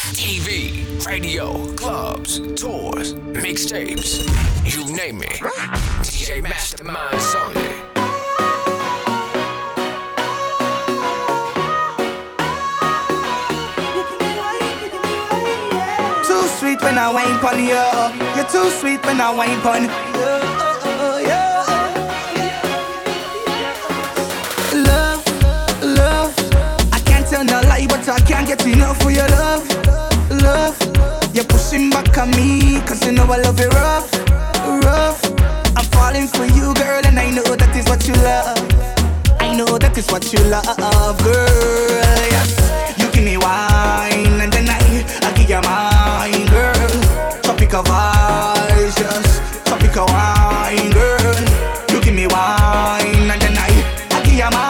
TV, radio, clubs, tours, mixtapes, you name it. DJ Masterminds only. Too sweet when I wine pon you. You're too sweet when I pon you. Love, love. I can't tell no lie, but I can't get enough of your love, You're pushing back on me, cause you know I love it rough, rough. I'm falling for you, girl, and I know that is what you love. I know that is what you love, girl. Yes, you give me wine, and then I, I give you mine, girl. Tropical vibes, yes, tropical wine, girl. You give me wine, and then I, I give you mine,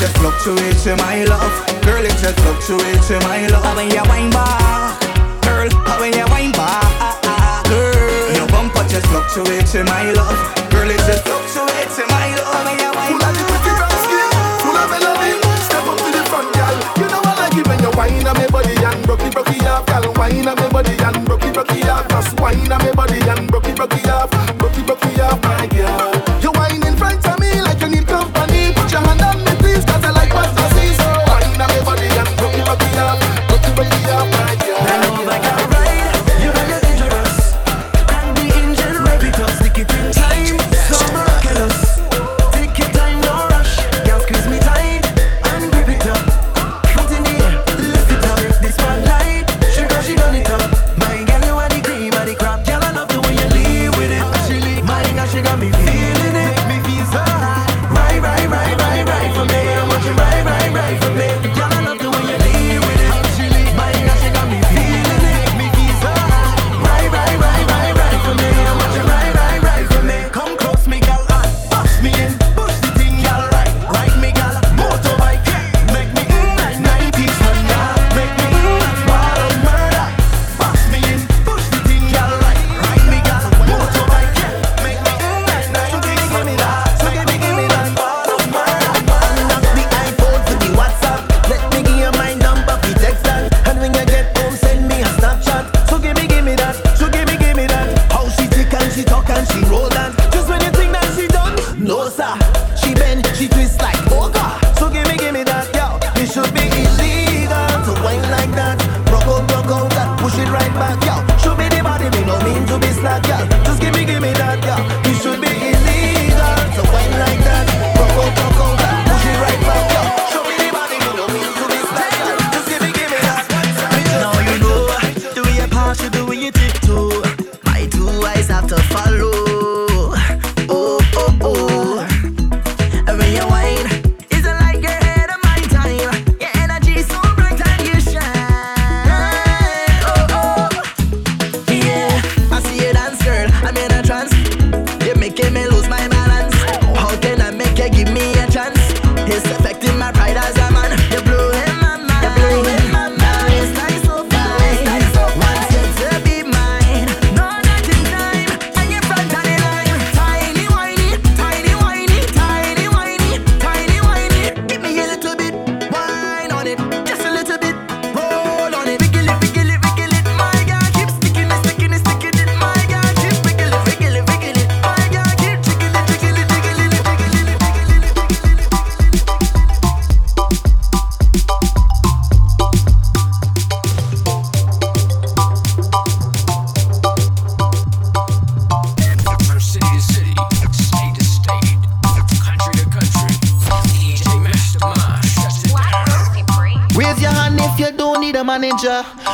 Your bumper just fluctuates, my love. Girl, it just fluctuates, my love. How when you wine back, girl, how when you wine back, girl. Your bumper just fluctuates, my love. Girl, it just fluctuates, my love. How when you wine Full of the pretty brown skin, full of melody. Step up to the front, girl. You know I like it when you whine on me body and broke it, broke it off, girl. Whine on me body and broke it, broke it off. Just whine on me body and broke it, broke it off,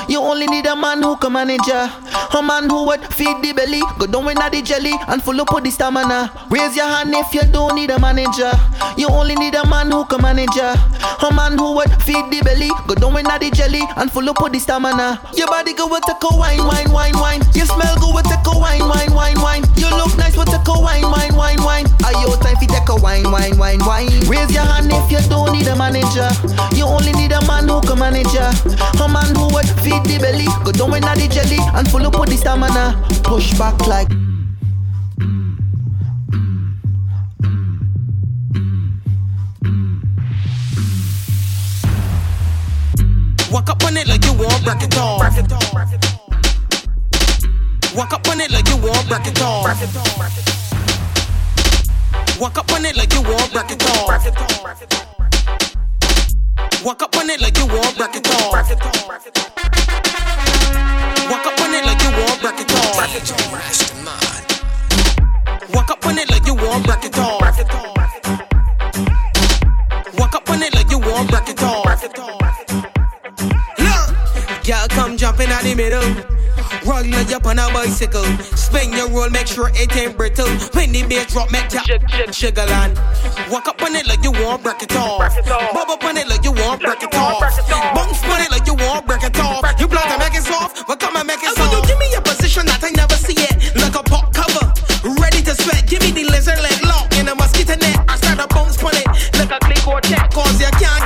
You only need a man who can manage ya. A man who would feed the belly, go down with the jelly and full up with the stamina. Raise your hand if you don't need a manager. You only need a man who can manage ya. A man who would feed the belly, go down with the jelly and full up with the stamina. Your body go with take a wine, wine, wine, wine. You smell good with take a wine, wine, wine, wine. You look nice with take a wine, wine, wine, wine. Are you time for take a wine, wine, wine, wine? Raise your hand if you don't need a manager. You only need a man who can manage ya. A man who would feed the belly, go down with the jelly and full up with the stamina. Push back like. Walk up on it like you want break it all. Walk up on it like you want break it all. Walk up on it like you want break it all. Walk up on it like you want break it all. Walk up on it like you want break it all. Walk up on it like you want break it all. Walk up on it like you want break it all. Girl, come jump in the middle. Roll your up on a bicycle. Spin your roll, make sure it ain't brittle. When the bass drop, make ya shake, shake, shake land. Walk up on it like you won't break it off. Bob up on it like you won't break it off. Bounce on it like you won't break it off. You block and make it soft, but come and make it oh, soft. You give me a position that I never see it. Like a pop cover, ready to sweat. Give me the lizard leg lock in a mosquito net. I start a bounce on it like a click or check, cause you can't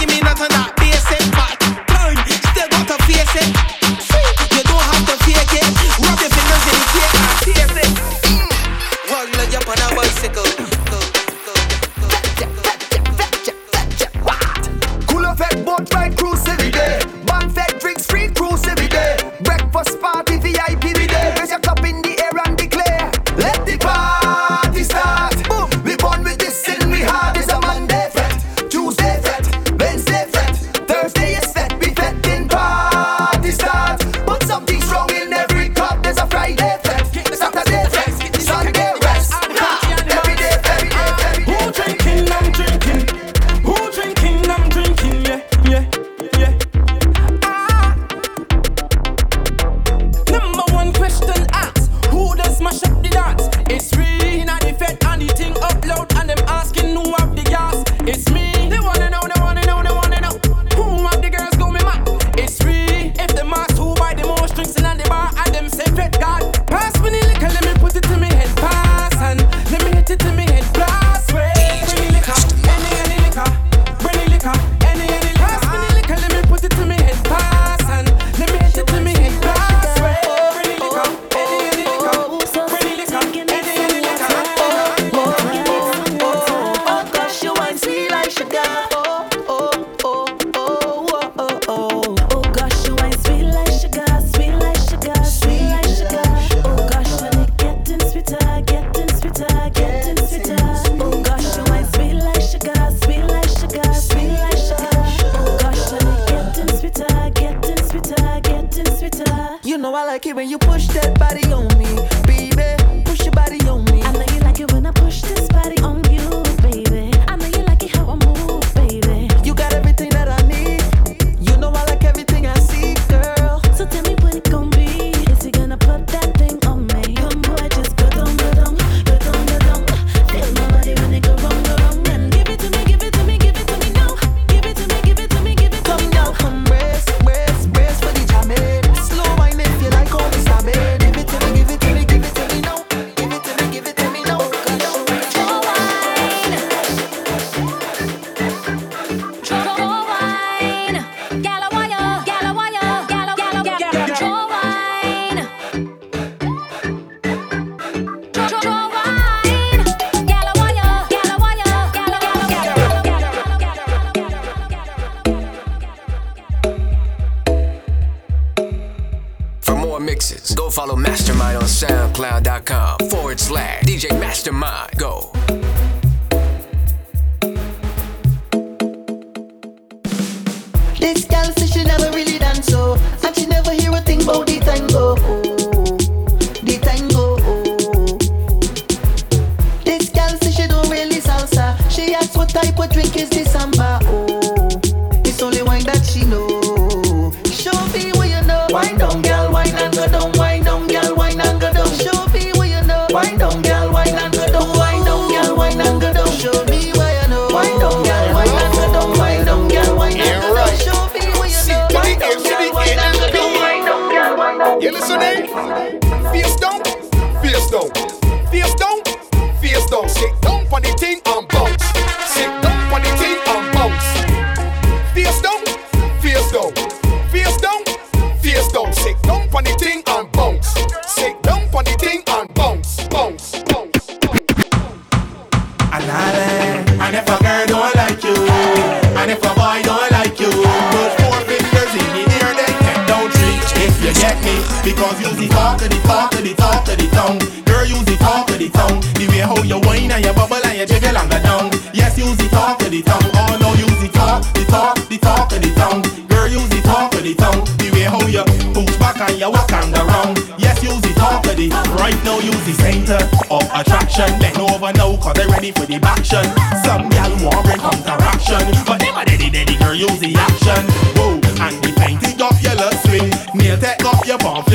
you jiggle and go down. Yes, use the talk of the tongue. Oh no, use the talk, the talk, the talk of the tongue. Girl, use the talk of the tongue. The way how you push back and you walk and go round. Yes, use the talk of the. Right now, use the center of attraction. Bend over now, cause they ready for the action. Some gal want bring counteraction, but them a daddy daddy girl use the action. Whoa, and the painted off your love swing, nail take off your pamphlet.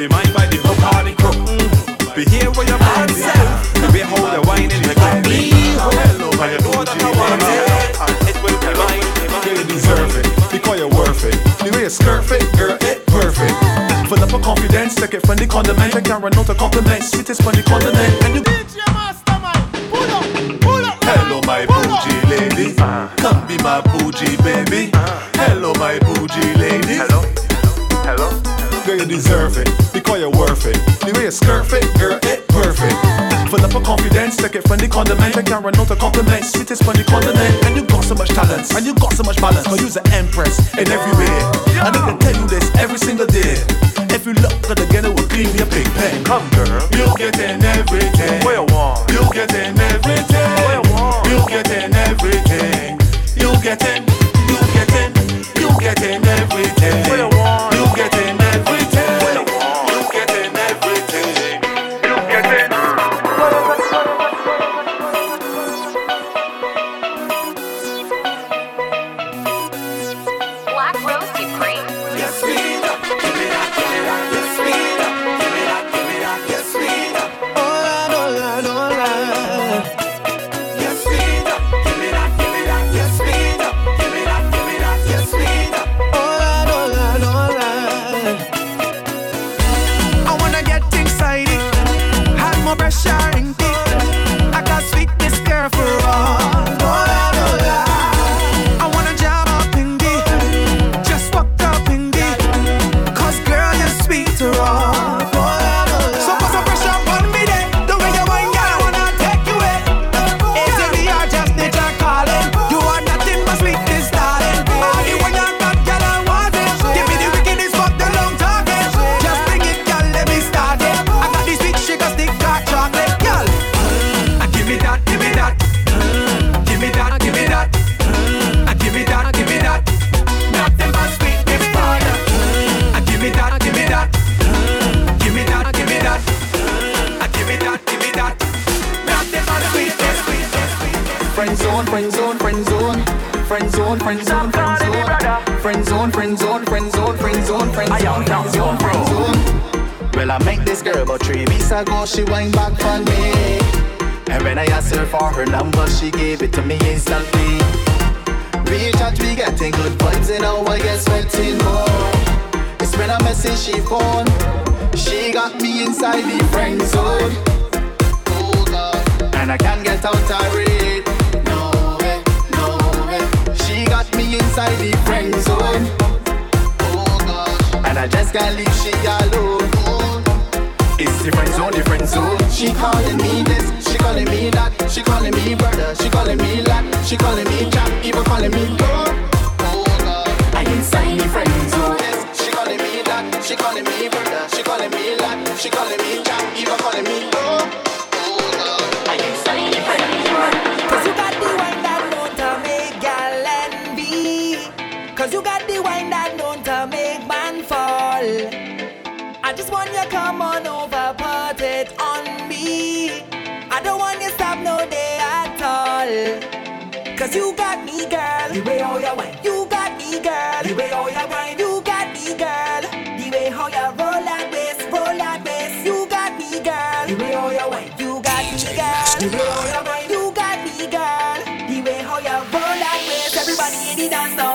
Be mine by the hook or the crook. Mm. Behave for your bad self. The way how you whining, you got me hooked. And you know that I want it, and it will be mine. Girl, you deserve it because you're worth it. The way you skirt fit, girl, it perfect. Full up of confidence, take it from the condiment. I can't run out of compliments. Sweetest from the continent, and you. Hello, my bougie lady. Come be my bougie baby. Hello, my bougie lady. Hello. Hello. Girl, you deserve it because you're worth it. The fit, girl, it perfect. Full up a confidence, take it from the condiment. I can't run out of compliments. Sweetest from the continent, and you got so much talent, and you got so much balance. Cause you're an empress in every way. And I can tell you this every single day. If you look at again, it will give me a big pen. Come, girl. You getting everything. What you want? You getting everything. What you want? You getting everything. You getting, calling me brother, she calling me lad. She calling me chap, even calling me. Oh. I the friend zone. Cause you got the wine that to make gal envy. You got the wine that to make man fall. I just want you come on over, put it on me. I don't want you stop no day at all. Cause you got me, girl. The way how you wine. In the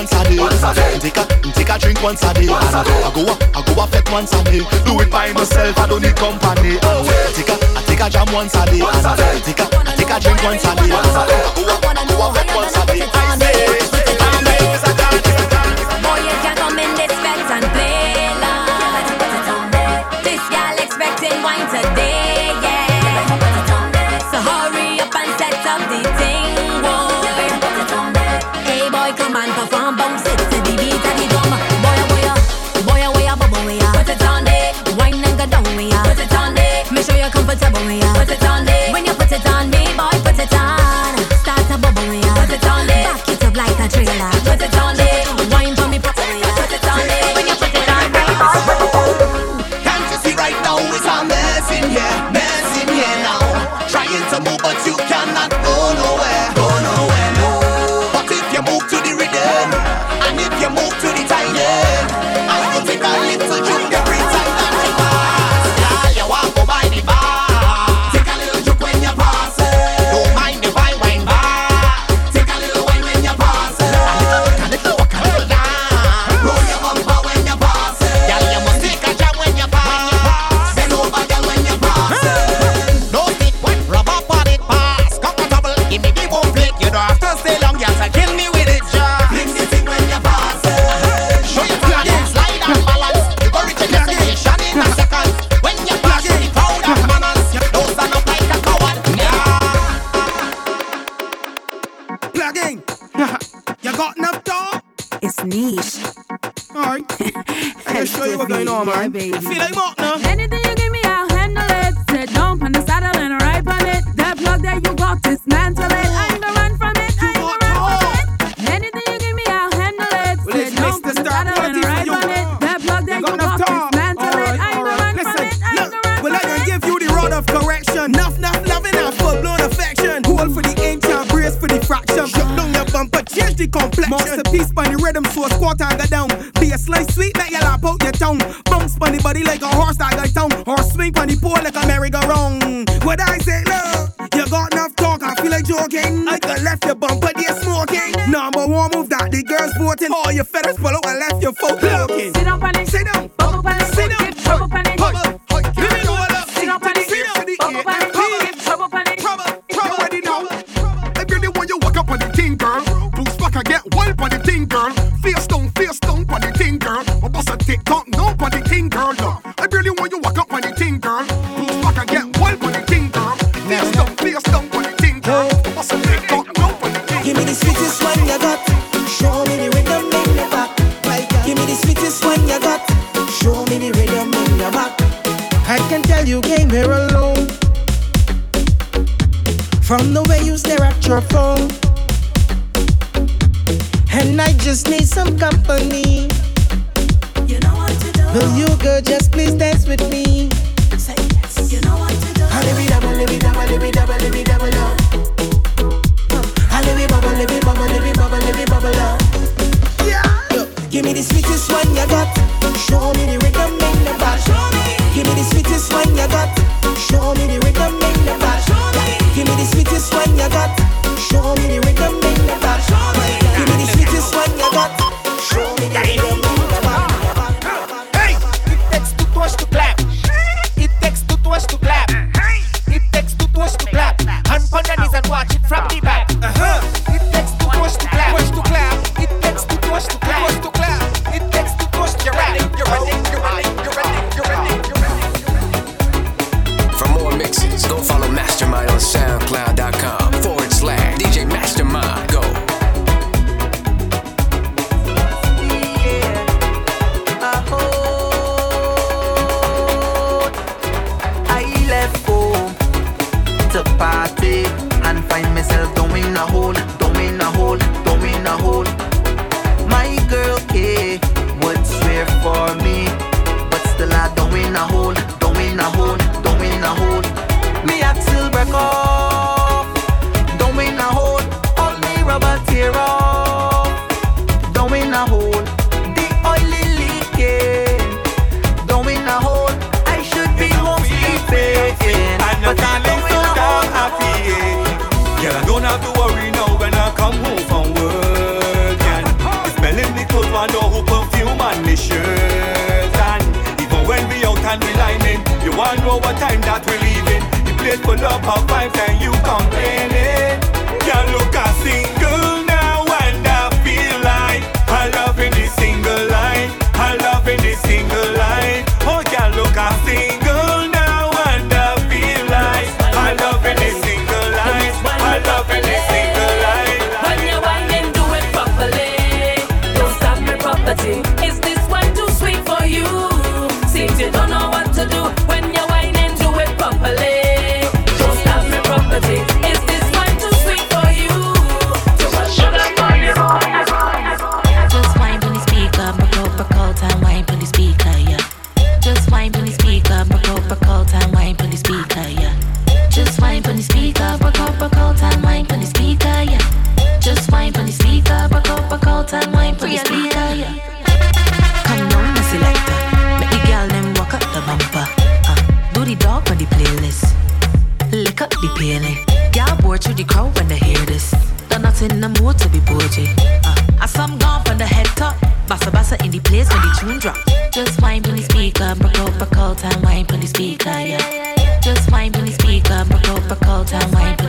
once a day. Once a. Take a take a drink once a day. Once a day. I go up, I go up fet once a day. Do it by myself. I don't need company. Oh. Take a I take a jam once a day. Once a day. Take a I take a drink once a day. Once a day. I go up, I go up fet once a day. I say. Go I feel like more. all your tune drop. Just wine when the speaker, broke out, broke call time wine when the speaker, yeah. Just wine when the speaker, broke out, broke call time wine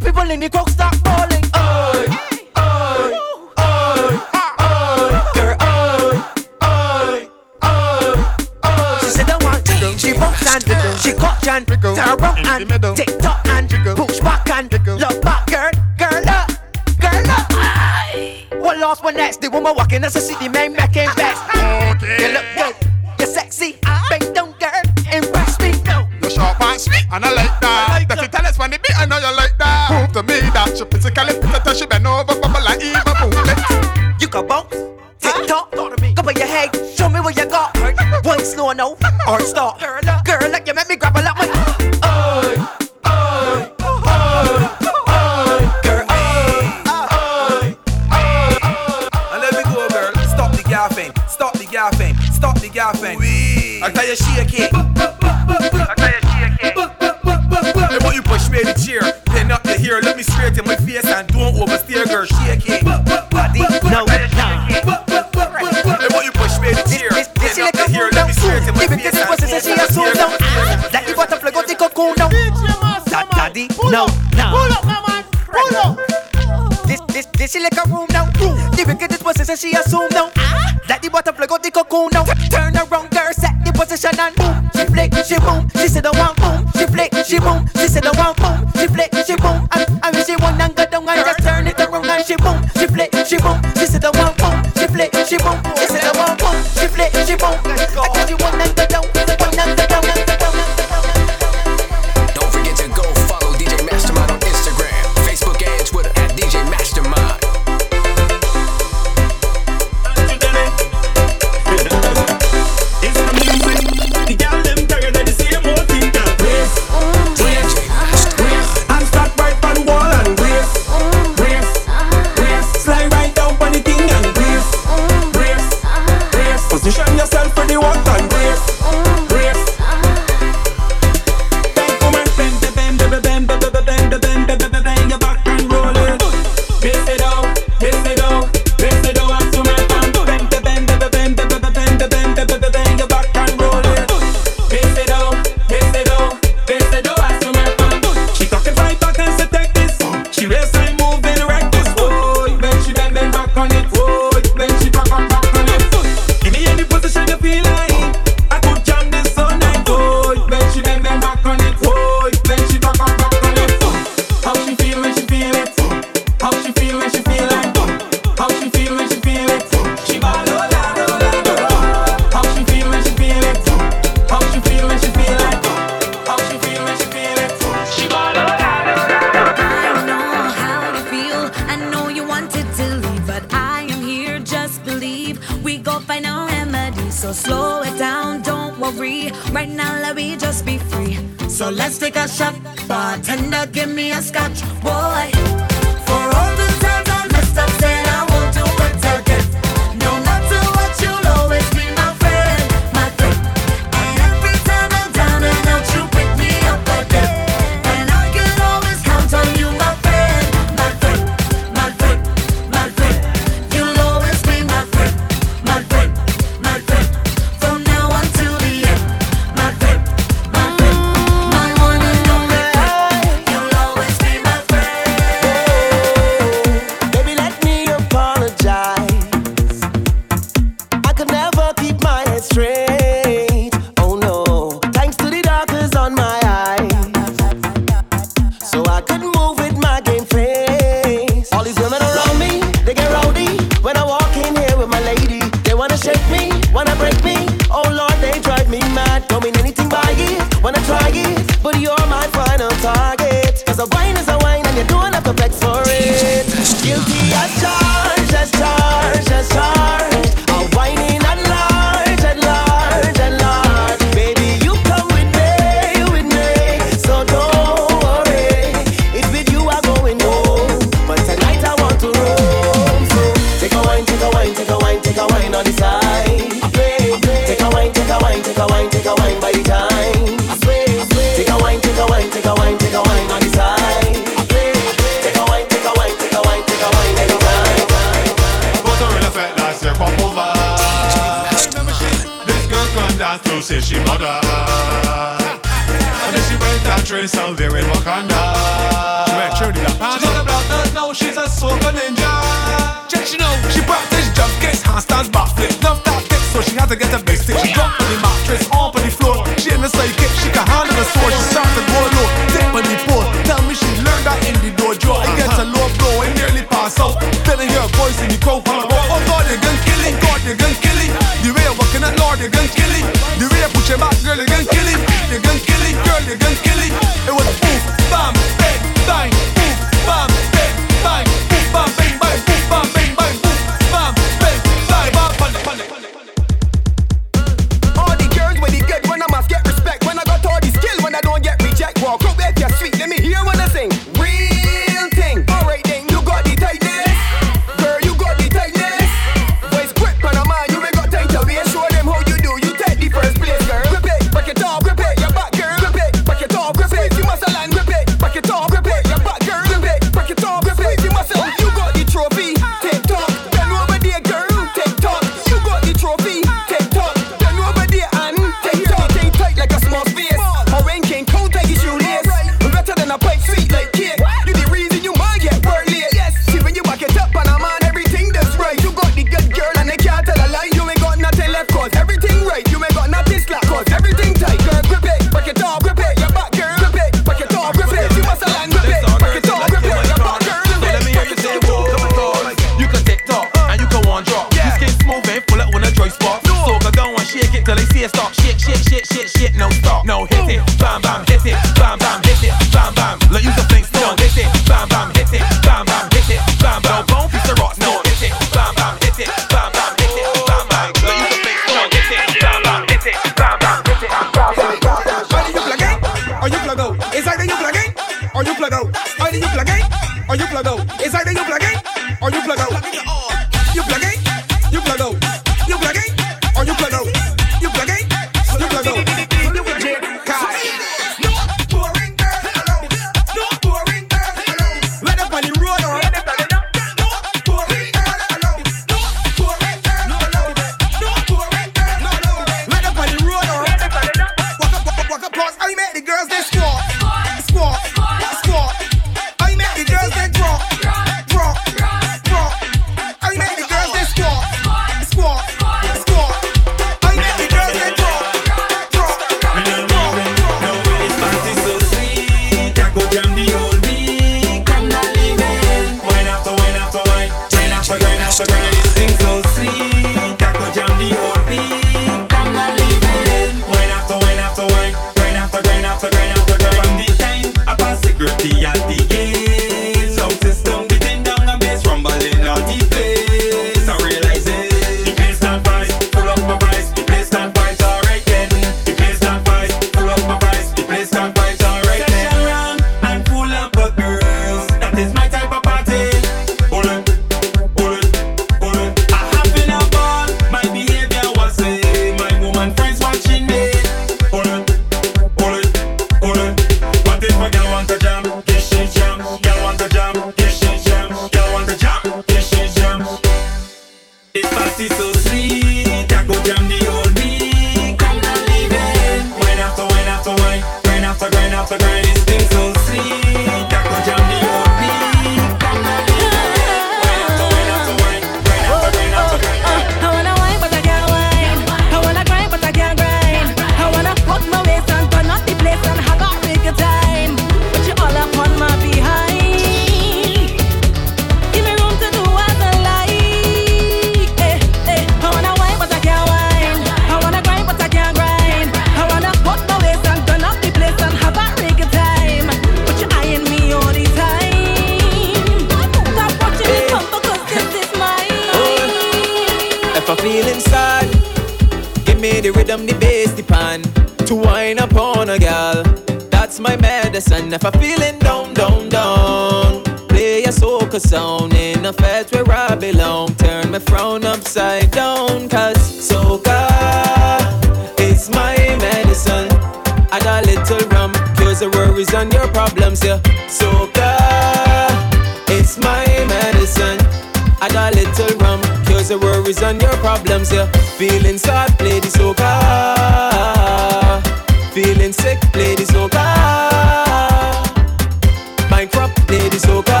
up, play soca.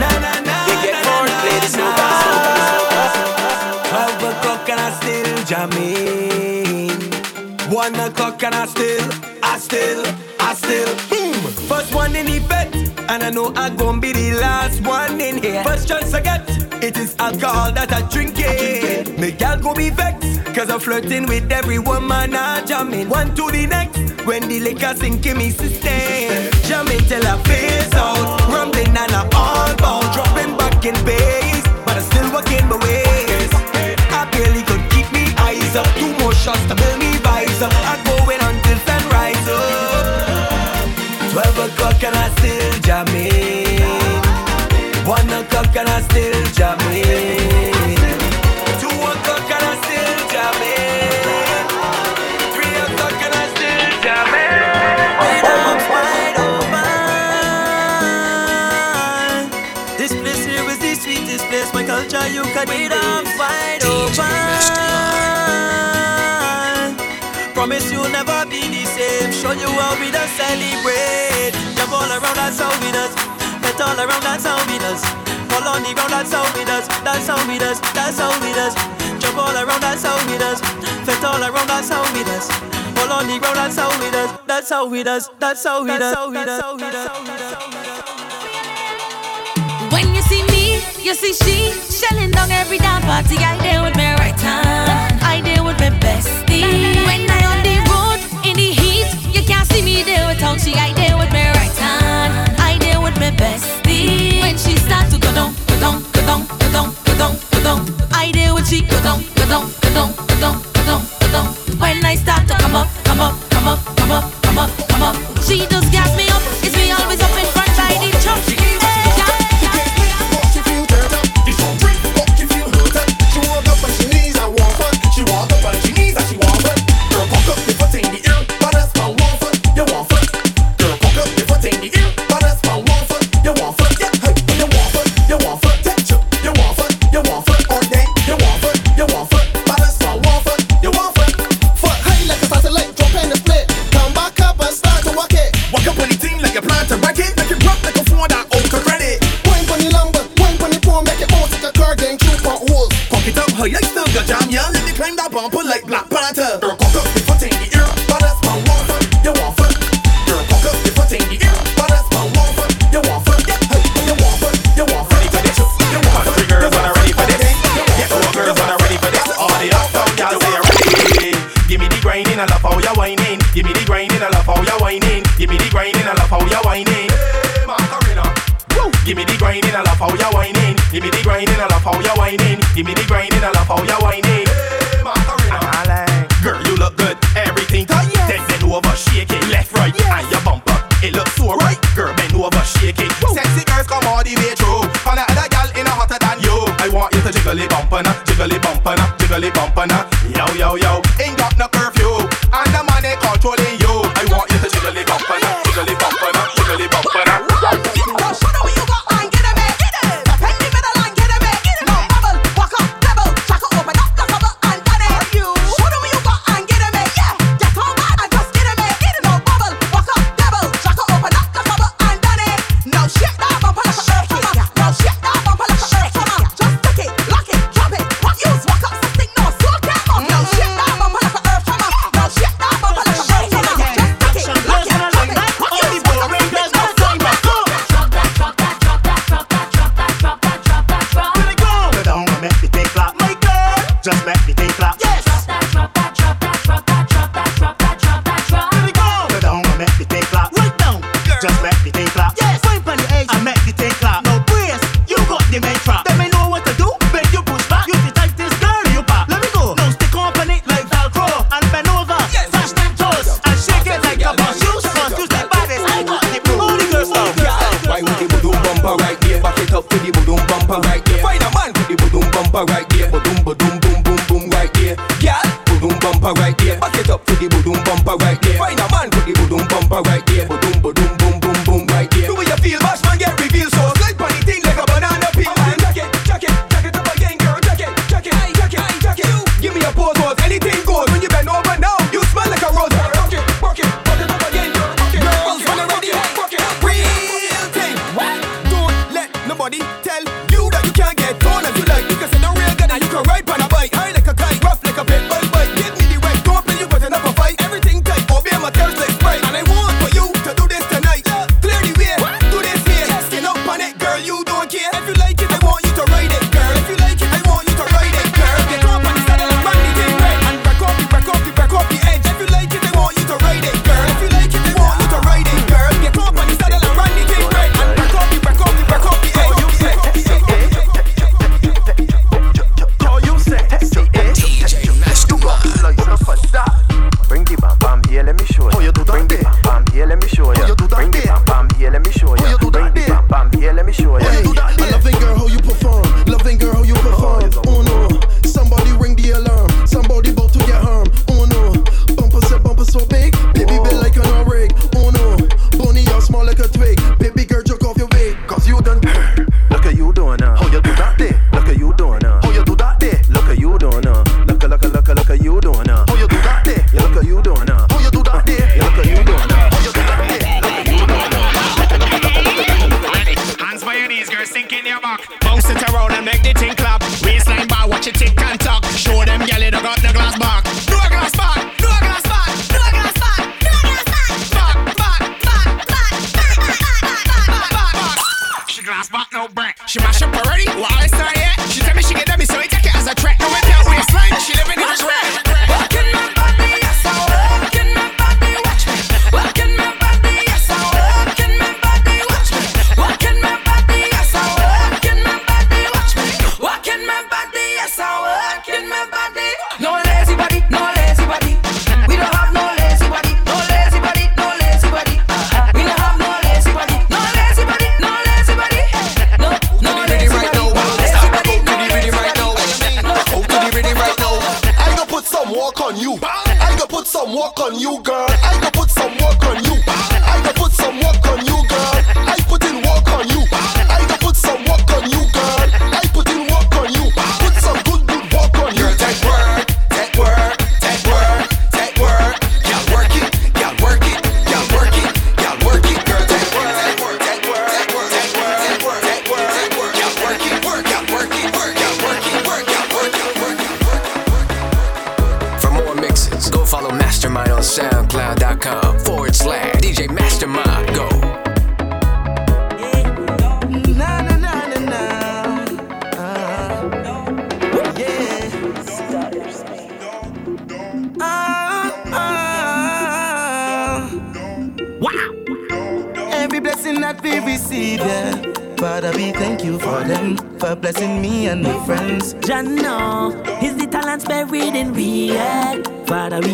Na na na. They get born, play. Twelve o'clock and I still jamming. One o'clock and I still, I still, I still. Boom. First one in the bed, and I know I gon' be the last one in here. First chance I get, it is alcohol that I drink it. Me gal go be vexed. Cause I'm flirting with every woman I jam in One to the next When the liquor sink in me system Jamaica till I face out. Rumbling and I all bound, dropping back in base, but I still working my ways. I barely could keep me eyes up. Two more shots to how we does celebrate. Jump all around, that's how we does. Bet all around, that's how we does. Fall on the ground, that's how we does. That's how we does. That's how we does. Jump all around, that's how we does. Bet all around, that's how we does. Fall on the ground, that's how we does. That's how we does. That's how we does. That's how we does. When you see me, you see she shelling down every damn party. I deal with my right hand. I deal with my bestie. When I on the road in the heat, you can't. See me there with tongue, she I there with me right hand, I there with my bestie. When she start to go down, go down, go down, go down, go down, go down, I there with she go down, go down, go down, go down, go down, go down. When I start to come up, come up, come up, come up, come up.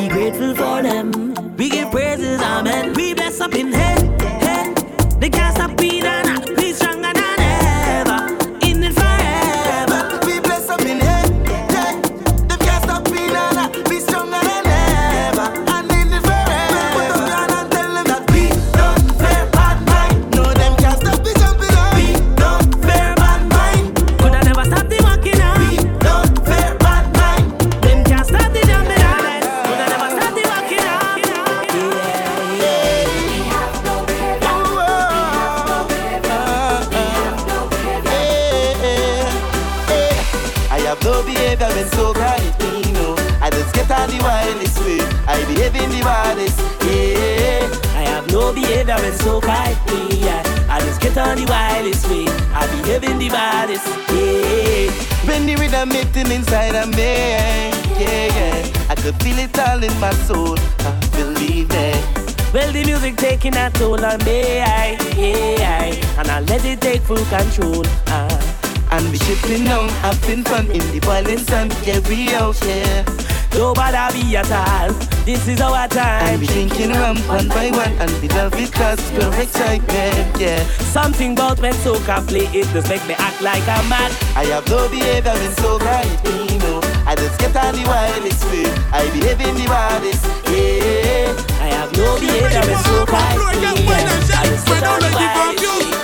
grateful for them. We give praises, amen. We bless up in heaven. down, having fun in the boiling sun. Yeah, we out here. Don't bother be at all. This is our time. And we drinking rum one by one, and we love it cause pure excitement. Yeah. Something about when soca play it just make me act like a man. I have no behavior in soca, it you know. I just get on the wildest way. I behave in the wildest. Yeah. I have no behavior in soca. I just get on the wildest way.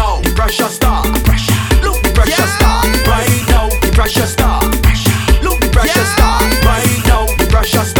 now, the pressure stop. Look, the pressure stop right now, The pressure stop. Look, the pressure stop right now, The pressure stop.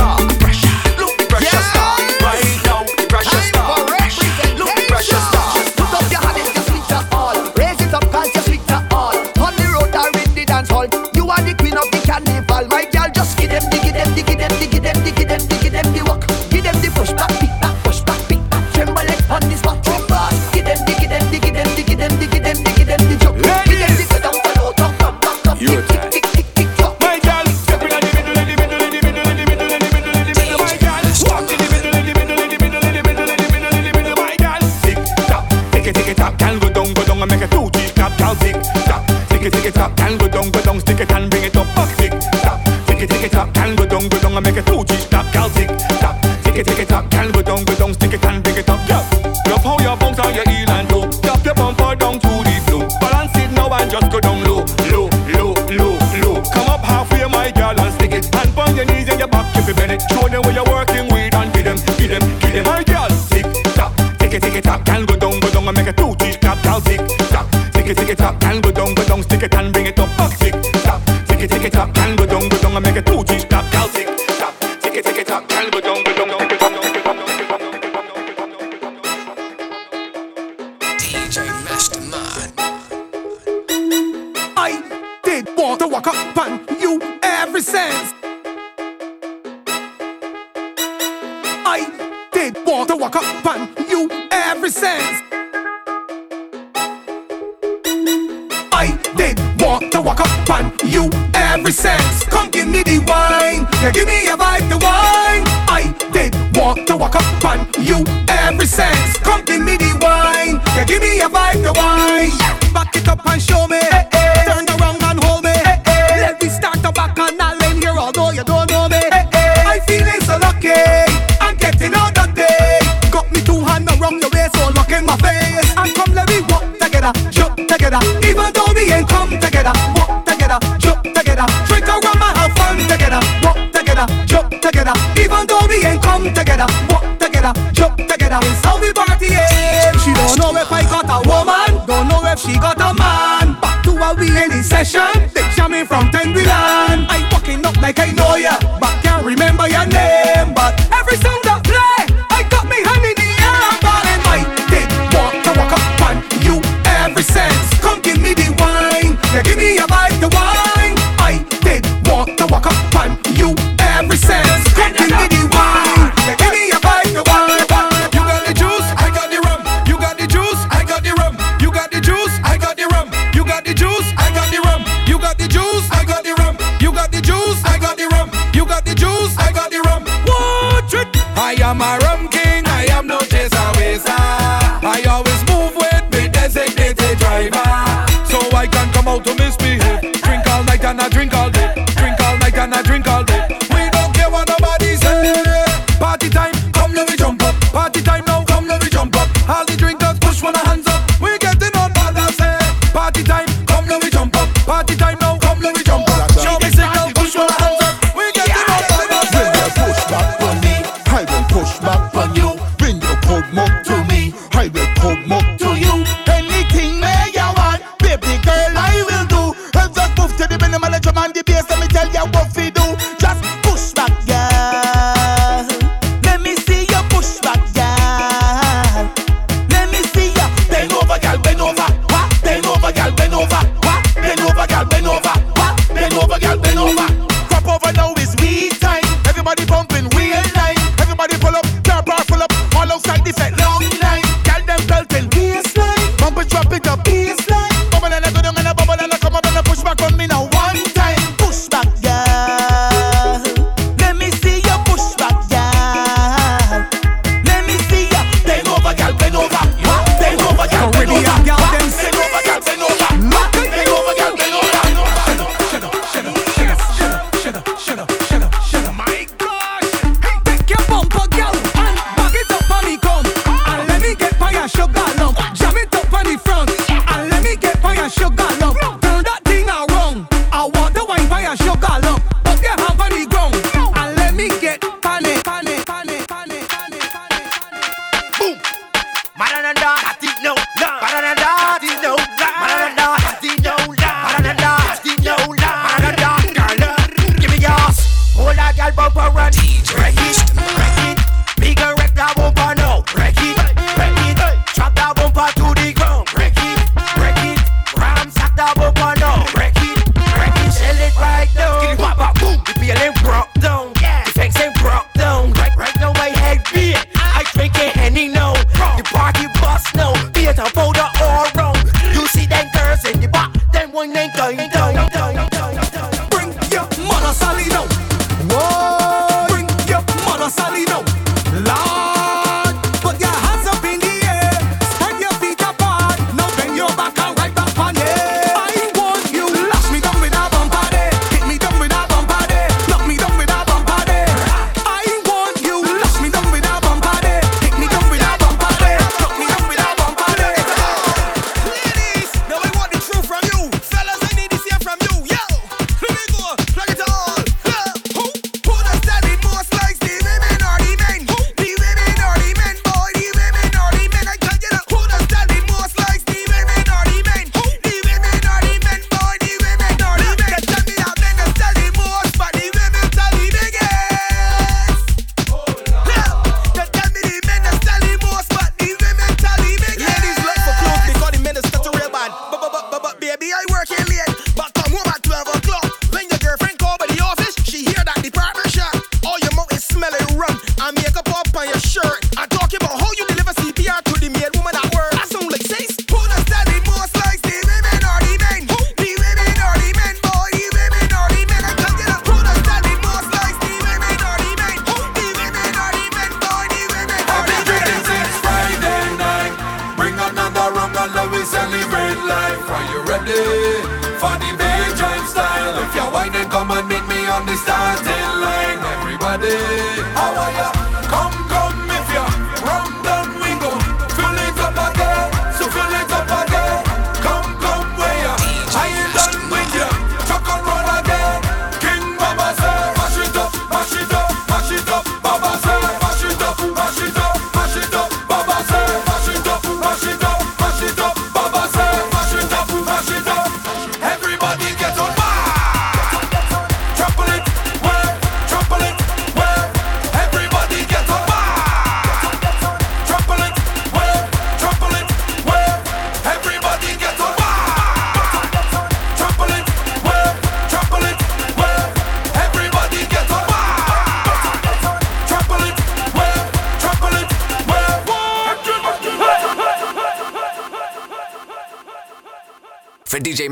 mal me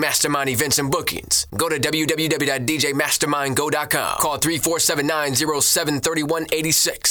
Mastermind events and bookings. Go to www.djmastermindgo.com. Call 3479 073186.